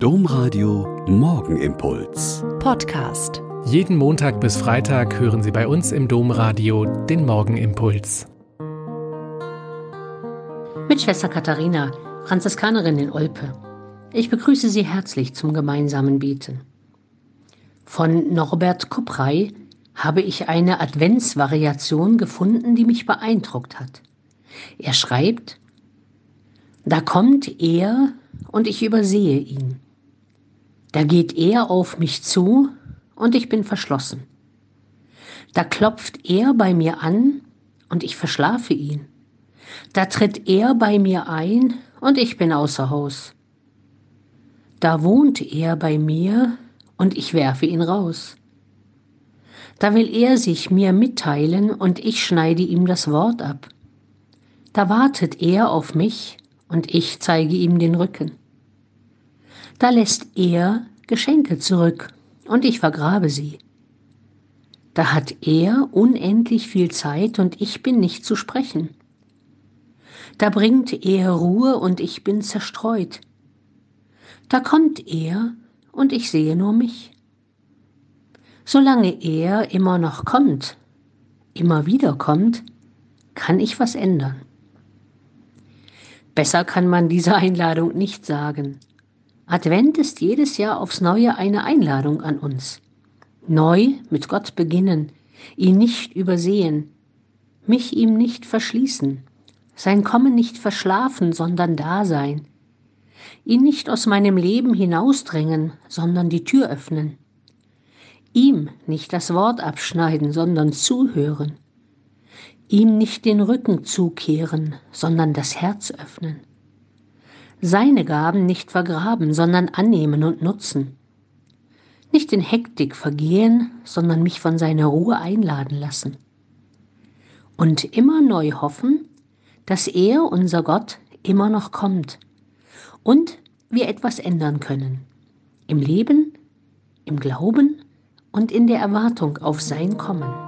Domradio Morgenimpuls. Podcast. Jeden Montag bis Freitag hören Sie bei uns im Domradio den Morgenimpuls. Mit Schwester Katharina, Franziskanerin in Olpe. Ich begrüße Sie herzlich zum gemeinsamen Beten. Von Norbert Kupprey habe ich eine Adventsvariation gefunden, die mich beeindruckt hat. Er schreibt, da kommt er und ich übersehe ihn. Da geht er auf mich zu und ich bin verschlossen. Da klopft er bei mir an und ich verschlafe ihn. Da tritt er bei mir ein und ich bin außer Haus. Da wohnt er bei mir und ich werfe ihn raus. Da will er sich mir mitteilen und ich schneide ihm das Wort ab. Da wartet er auf mich und ich zeige ihm den Rücken. Da lässt er Geschenke zurück und ich vergrabe sie. Da hat er unendlich viel Zeit und ich bin nicht zu sprechen. Da bringt er Ruhe und ich bin zerstreut. Da kommt er und ich sehe nur mich. Solange er immer noch kommt, immer wieder kommt, kann ich was ändern. Besser kann man diese Einladung nicht sagen. Advent ist jedes Jahr aufs Neue eine Einladung an uns. Neu mit Gott beginnen, ihn nicht übersehen, mich ihm nicht verschließen, sein Kommen nicht verschlafen, sondern da sein, ihn nicht aus meinem Leben hinausdrängen, sondern die Tür öffnen, ihm nicht das Wort abschneiden, sondern zuhören, ihm nicht den Rücken zukehren, sondern das Herz öffnen. Seine Gaben nicht vergraben, sondern annehmen und nutzen. Nicht in Hektik vergehen, sondern mich von seiner Ruhe einladen lassen. Und immer neu hoffen, dass er, unser Gott, immer noch kommt und wir etwas ändern können. Im Leben, im Glauben und in der Erwartung auf sein Kommen.